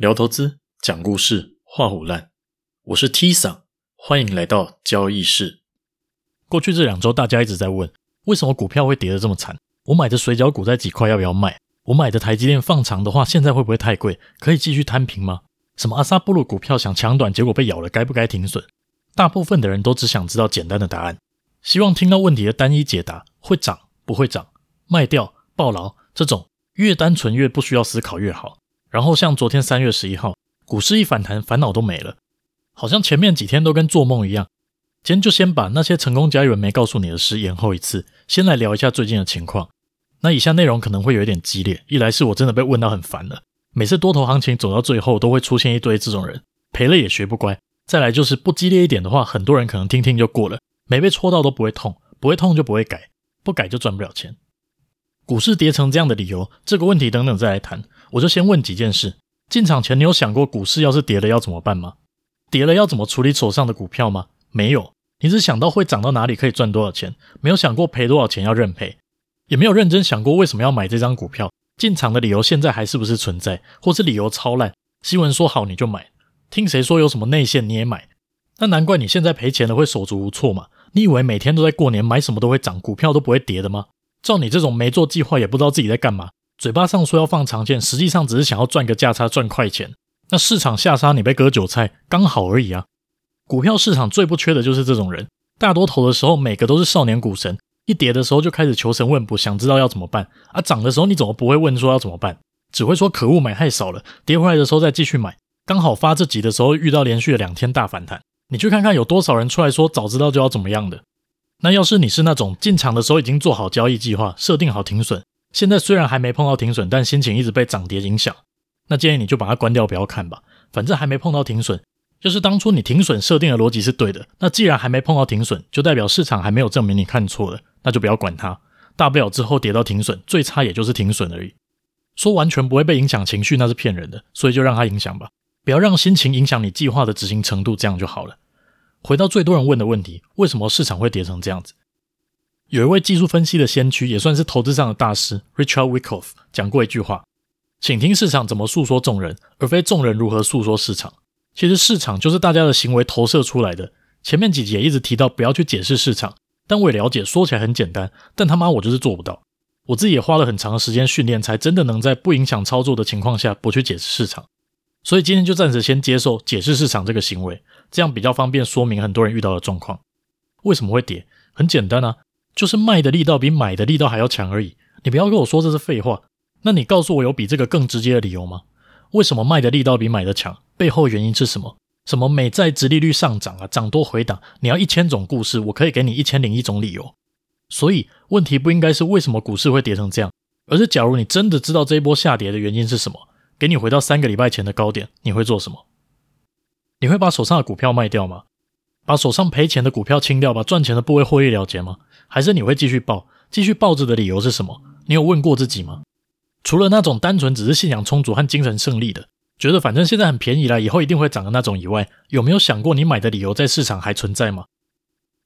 聊投资，讲故事，画虎烂。我是 T 桑，欢迎来到交易室。过去这两周，大家一直在问，为什么股票会跌得这么惨？我买的水饺股在几块，要不要卖？我买的台积电放长的话，现在会不会太贵？可以继续摊平吗？什么阿萨布鲁股票想抢短，结果被咬了，该不该停损？大部分的人都只想知道简单的答案，希望听到问题的单一解答：会涨不会涨？卖掉暴牢？这种越单纯越不需要思考越好。然后像昨天三月十一号，股市一反弹，烦恼都没了，好像前面几天都跟做梦一样。今天就先把那些成功交易员没告诉你的事延后一次，先来聊一下最近的情况。那以下内容可能会有一点激烈，一来是我真的被问到很烦了，每次多头行情走到最后都会出现一堆这种人，赔了也学不乖。再来就是不激烈一点的话，很多人可能听听就过了，没被戳到都不会痛，不会痛就不会改，不改就赚不了钱。股市跌成这样的理由，这个问题等等再来谈。我就先问几件事：进场前你有想过股市要是跌了要怎么办吗？跌了要怎么处理手上的股票吗？没有，你只想到会涨到哪里可以赚多少钱，没有想过赔多少钱要认赔，也没有认真想过为什么要买这张股票，进场的理由现在还是不是存在，或是理由超烂，新闻说好你就买，听谁说有什么内线你也买，那难怪你现在赔钱了会手足无措嘛？你以为每天都在过年，买什么都会涨，股票都不会跌的吗？照你这种没做计划也不知道自己在干嘛。嘴巴上说要放长线，实际上只是想要赚个价差，赚快钱。那市场下杀，你被割韭菜，刚好而已啊。股票市场最不缺的就是这种人。大多头的时候，每个都是少年股神；一跌的时候，就开始求神问卜，想知道要怎么办。啊，涨的时候你怎么不会问说要怎么办？只会说可恶，买太少了。跌回来的时候再继续买。刚好发这集的时候遇到连续的两天大反弹，你去看看有多少人出来说早知道就要怎么样的。那要是你是那种进场的时候已经做好交易计划，设定好停损。现在虽然还没碰到停损，但心情一直被涨跌影响。那建议你就把它关掉，不要看吧。反正还没碰到停损，就是当初你停损设定的逻辑是对的。那既然还没碰到停损，就代表市场还没有证明你看错了，那就不要管它。大不了之后跌到停损，最差也就是停损而已。说完全不会被影响情绪，那是骗人的。所以就让它影响吧，不要让心情影响你计划的执行程度，这样就好了。回到最多人问的问题，为什么市场会跌成这样子？有一位技术分析的先驱，也算是投资上的大师，Richard Wyckoff 讲过一句话：“请听市场怎么诉说众人，而非众人如何诉说市场。”其实市场就是大家的行为投射出来的。前面几集也一直提到不要去解释市场，但我也了解，说起来很简单，但他妈我就是做不到。我自己也花了很长的时间训练，才真的能在不影响操作的情况下不去解释市场。所以今天就暂时先接受解释市场这个行为，这样比较方便说明很多人遇到的状况。为什么会跌？很简单啊。就是卖的力道比买的力道还要强而已。你不要跟我说这是废话。那你告诉我有比这个更直接的理由吗？为什么卖的力道比买的强？背后原因是什么？什么美债殖利率上涨啊，涨多回档？你要一千种故事，我可以给你一千零一种理由。所以问题不应该是为什么股市会跌成这样，而是假如你真的知道这一波下跌的原因是什么，给你回到三个礼拜前的高点，你会做什么？你会把手上的股票卖掉吗？把手上赔钱的股票清掉，把赚钱的部位获利了结吗？还是你会继续抱？继续抱着的理由是什么？你有问过自己吗？除了那种单纯只是信仰充足和精神胜利的，觉得反正现在很便宜了，以后一定会涨的那种以外，有没有想过你买的理由在市场还存在吗？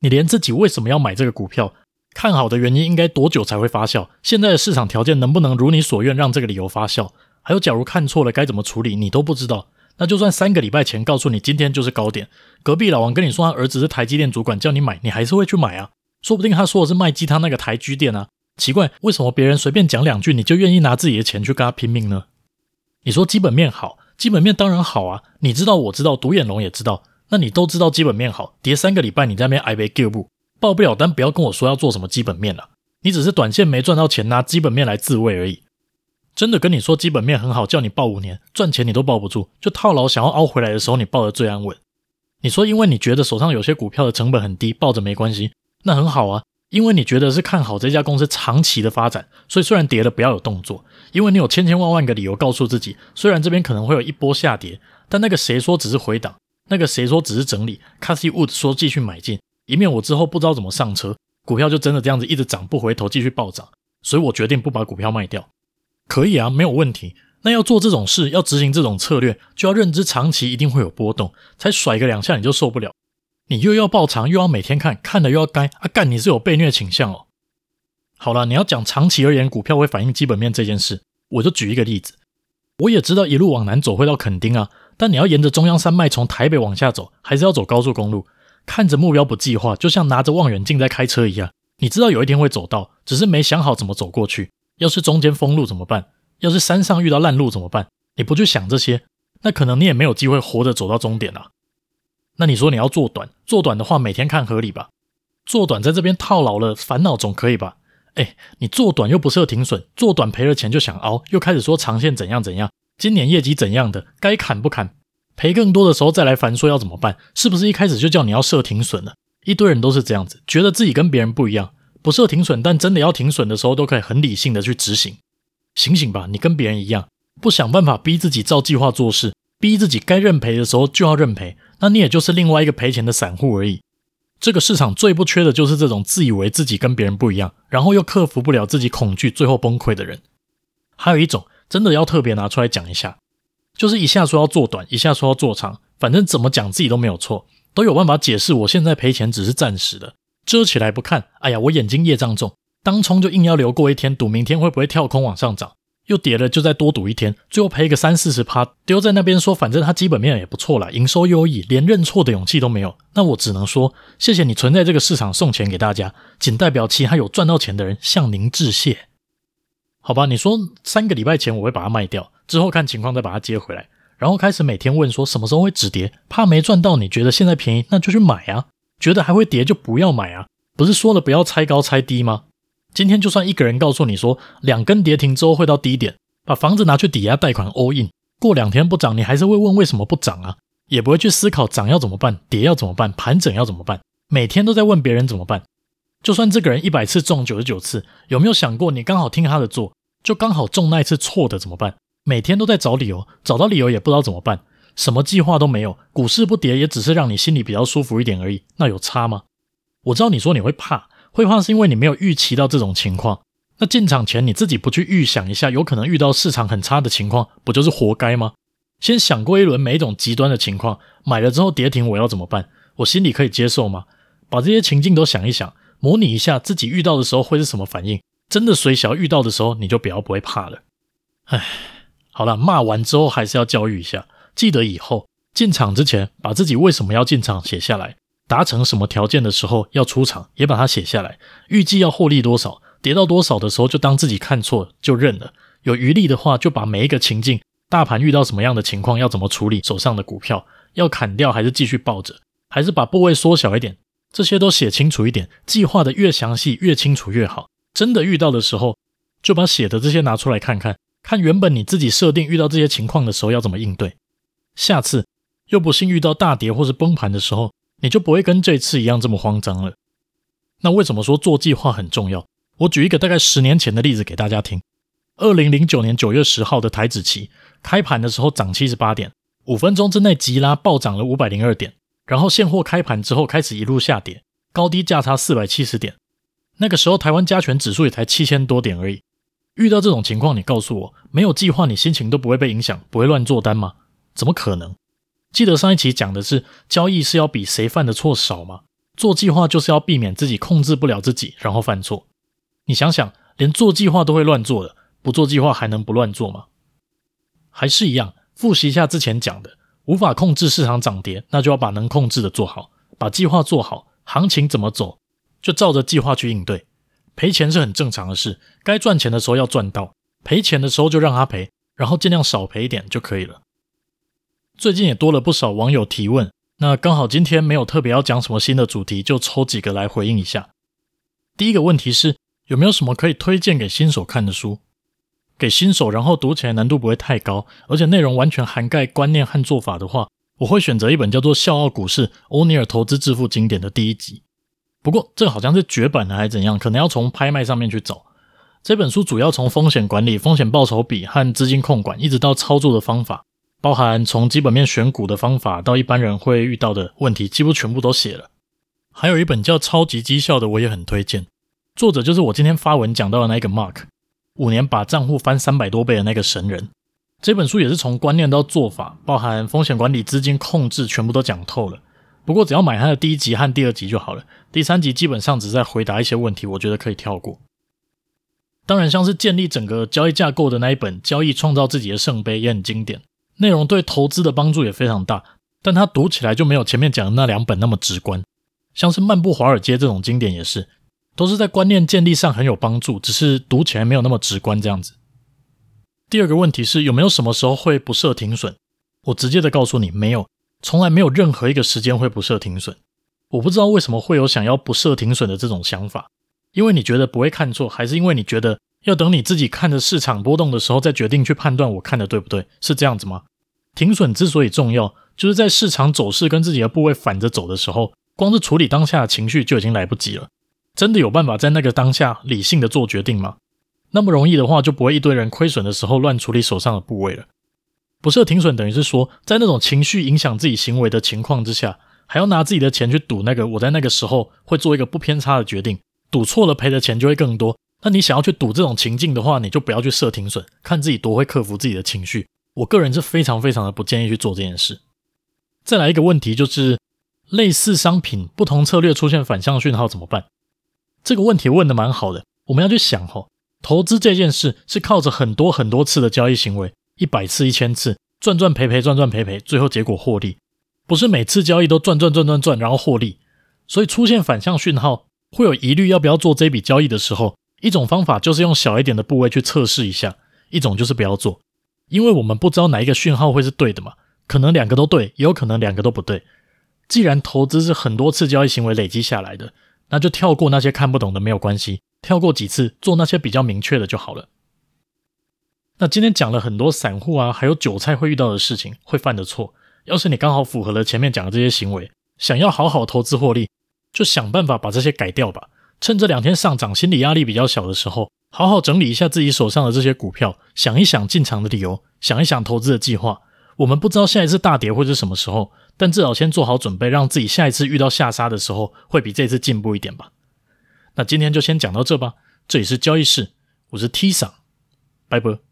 你连自己为什么要买这个股票，看好的原因应该多久才会发酵？现在的市场条件能不能如你所愿让这个理由发酵？还有，假如看错了该怎么处理，你都不知道。那就算三个礼拜前告诉你今天就是高点，隔壁老王跟你说他儿子是台积电主管叫你买，你还是会去买啊？说不定他说的是卖鸡汤那个台积电啊，奇怪，为什么别人随便讲两句你就愿意拿自己的钱去跟他拼命呢？你说基本面好，基本面当然好啊，你知道我知道，独眼龙也知道，那你都知道基本面好，跌三个礼拜你在那边挨杯 give 不报不了单，不要跟我说要做什么基本面了，你只是短线没赚到钱，拿基本面来自慰而已。真的跟你说基本面很好，叫你报五年赚钱你都抱不住，就套牢想要凹回来的时候你抱得最安稳。你说因为你觉得手上有些股票的成本很低，抱着没关系。那很好啊，因为你觉得是看好这家公司长期的发展，所以虽然跌了不要有动作，因为你有千千万万个理由告诉自己，虽然这边可能会有一波下跌，但那个谁说只是回档，那个谁说只是整理，Cathie Wood 说继续买进，以免我之后不知道怎么上车，股票就真的这样子一直涨不回头继续暴涨，所以我决定不把股票卖掉，可以啊，没有问题。那要做这种事，要执行这种策略，就要认知长期一定会有波动，才甩个两下你就受不了。你又要爆长，又要每天看，看了又要该啊干！你是有被虐倾向哦。好了，你要讲长期而言，股票会反映基本面这件事，我就举一个例子。我也知道一路往南走会到垦丁啊，但你要沿着中央山脉从台北往下走，还是要走高速公路？看着目标不计划，就像拿着望远镜在开车一样。你知道有一天会走到，只是没想好怎么走过去。要是中间封路怎么办？要是山上遇到烂路怎么办？你不去想这些，那可能你也没有机会活着走到终点啊。那你说你要做短，做短的话，每天看合理吧？做短在这边套牢了，烦恼总可以吧？哎，你做短又不设停损，做短赔了钱就想凹，又开始说长线怎样怎样，今年业绩怎样的，该砍不砍，赔更多的时候再来烦说要怎么办？是不是一开始就叫你要设停损了？一堆人都是这样子，觉得自己跟别人不一样，不设停损，但真的要停损的时候都可以很理性的去执行。醒醒吧，你跟别人一样，不想办法逼自己照计划做事，逼自己该认赔的时候就要认赔，那你也就是另外一个赔钱的散户而已。这个市场最不缺的就是这种自以为自己跟别人不一样，然后又克服不了自己恐惧，最后崩溃的人。还有一种真的要特别拿出来讲一下，就是一下说要做短，一下说要做长，反正怎么讲自己都没有错，都有办法解释我现在赔钱只是暂时的，遮起来不看。哎呀，我眼睛业障重，当冲就硬要留过一天，赌明天会不会跳空往上涨。又跌了，就再多赌一天，最后赔个三四十趴，丢在那边说，反正它基本面也不错啦，营收优异，连认错的勇气都没有。那我只能说，谢谢你存在这个市场送钱给大家，仅代表其他有赚到钱的人向您致谢。好吧，你说三个礼拜前我会把它卖掉，之后看情况再把它接回来，然后开始每天问说什么时候会止跌，怕没赚到，你觉得现在便宜，那就去买啊，觉得还会跌就不要买啊，不是说了不要猜高猜低吗？今天就算一个人告诉你说两根跌停之后会到低点，把房子拿去抵押贷款 all in，过两天不涨，你还是会问为什么不涨啊？也不会去思考涨要怎么办，跌要怎么办，盘整要怎么办？每天都在问别人怎么办。就算这个人一百次中九十九次，有没有想过你刚好听他的做，就刚好中那一次错的怎么办？每天都在找理由，找到理由也不知道怎么办，什么计划都没有，股市不跌也只是让你心里比较舒服一点而已，那有差吗？我知道你说你会怕。会怕是因为你没有预期到这种情况，那进场前你自己不去预想一下，有可能遇到市场很差的情况，不就是活该吗？先想过一轮每一种极端的情况，买了之后跌停我要怎么办？我心里可以接受吗？把这些情境都想一想，模拟一下自己遇到的时候会是什么反应。真的随小遇到的时候，你就比较不会怕了。唉，好了，骂完之后还是要教育一下，记得以后进场之前把自己为什么要进场写下来。达成什么条件的时候要出场，也把它写下来。预计要获利多少，跌到多少的时候就当自己看错就认了。有余力的话，就把每一个情境，大盘遇到什么样的情况要怎么处理，手上的股票要砍掉还是继续抱着，还是把部位缩小一点，这些都写清楚一点。计划的越详细越清楚越好。真的遇到的时候，就把写的这些拿出来看看，看原本你自己设定遇到这些情况的时候要怎么应对。下次又不幸遇到大跌或是崩盘的时候。你就不会跟这次一样这么慌张了。那为什么说做计划很重要？我举一个大概十年前的例子给大家听。二零零九年九月十号的台指期开盘的时候涨七十八点，五分钟之内急拉暴涨了五百零二点，然后现货开盘之后开始一路下跌，高低价差四百七十点。那个时候台湾加权指数也才七千多点而已。遇到这种情况，你告诉我，没有计划，你心情都不会被影响，不会乱做单吗？怎么可能？记得上一期讲的是交易是要比谁犯的错少吗？做计划就是要避免自己控制不了自己，然后犯错。你想想，连做计划都会乱做的，不做计划还能不乱做吗？还是一样，复习一下之前讲的，无法控制市场涨跌，那就要把能控制的做好，把计划做好，行情怎么走，就照着计划去应对。赔钱是很正常的事，该赚钱的时候要赚到，赔钱的时候就让他赔，然后尽量少赔一点就可以了。最近也多了不少网友提问，那刚好今天没有特别要讲什么新的主题，就抽几个来回应一下。第一个问题是有没有什么可以推荐给新手看的书？给新手，然后读起来难度不会太高，而且内容完全涵盖观念和做法的话，我会选择一本叫做《笑傲股市：欧尼尔投资致富经典》的第一集。不过这好像是绝版的还是怎样，可能要从拍卖上面去找。这本书主要从风险管理、风险报酬比和资金控管，一直到操作的方法。包含从基本面选股的方法到一般人会遇到的问题，几乎全部都写了。还有一本叫《超级绩效》的，我也很推荐。作者就是我今天发文讲到的那个 Mark，五年把账户翻三百多倍的那个神人。这本书也是从观念到做法，包含风险管理、资金控制，全部都讲透了。不过只要买他的第一集和第二集就好了，第三集基本上只在回答一些问题，我觉得可以跳过。当然，像是建立整个交易架构的那一本《交易创造自己的圣杯》也很经典，内容对投资的帮助也非常大。但它读起来就没有前面讲的那两本那么直观。像是《漫步华尔街》这种经典也是，都是在观念建立上很有帮助，只是读起来没有那么直观这样子。第二个问题是有没有什么时候会不设停损？我直接的告诉你，没有，从来没有任何一个时间会不设停损。我不知道为什么会有想要不设停损的这种想法。因为你觉得不会看错，还是因为你觉得要等你自己看着市场波动的时候再决定去判断我看的对不对？是这样子吗？停损之所以重要，就是在市场走势跟自己的部位反着走的时候，光是处理当下的情绪就已经来不及了。真的有办法在那个当下理性的做决定吗？那么容易的话，就不会一堆人亏损的时候乱处理手上的部位了。不设停损等于是说，在那种情绪影响自己行为的情况之下，还要拿自己的钱去赌那个我在那个时候会做一个不偏差的决定。赌错了，赔的钱就会更多。那你想要去赌这种情境的话，你就不要去设停损，看自己多会克服自己的情绪。我个人是非常非常的不建议去做这件事。再来一个问题就是，类似商品不同策略出现反向讯号怎么办？这个问题问得蛮好的。我们要去想吼，投资这件事是靠着很多很多次的交易行为，一百次、一千次，赚赚赔赔，赚赚赔赔，最后结果获利，不是每次交易都赚赚赚赚赚，然后获利。所以出现反向讯号。会有疑虑要不要做这笔交易的时候，一种方法就是用小一点的部位去测试一下，一种就是不要做，因为我们不知道哪一个讯号会是对的嘛，可能两个都对，也有可能两个都不对。既然投资是很多次交易行为累积下来的，那就跳过那些看不懂的没有关系，跳过几次做那些比较明确的就好了。那今天讲了很多散户啊，还有韭菜会遇到的事情，会犯的错。要是你刚好符合了前面讲的这些行为，想要好好投资获利。就想办法把这些改掉吧。趁这两天上涨，心理压力比较小的时候，好好整理一下自己手上的这些股票，想一想进场的理由，想一想投资的计划。我们不知道下一次大跌会是什么时候，但至少先做好准备，让自己下一次遇到下杀的时候，会比这次进步一点吧。那今天就先讲到这吧。这里是交易室，我是 T 桑，拜拜。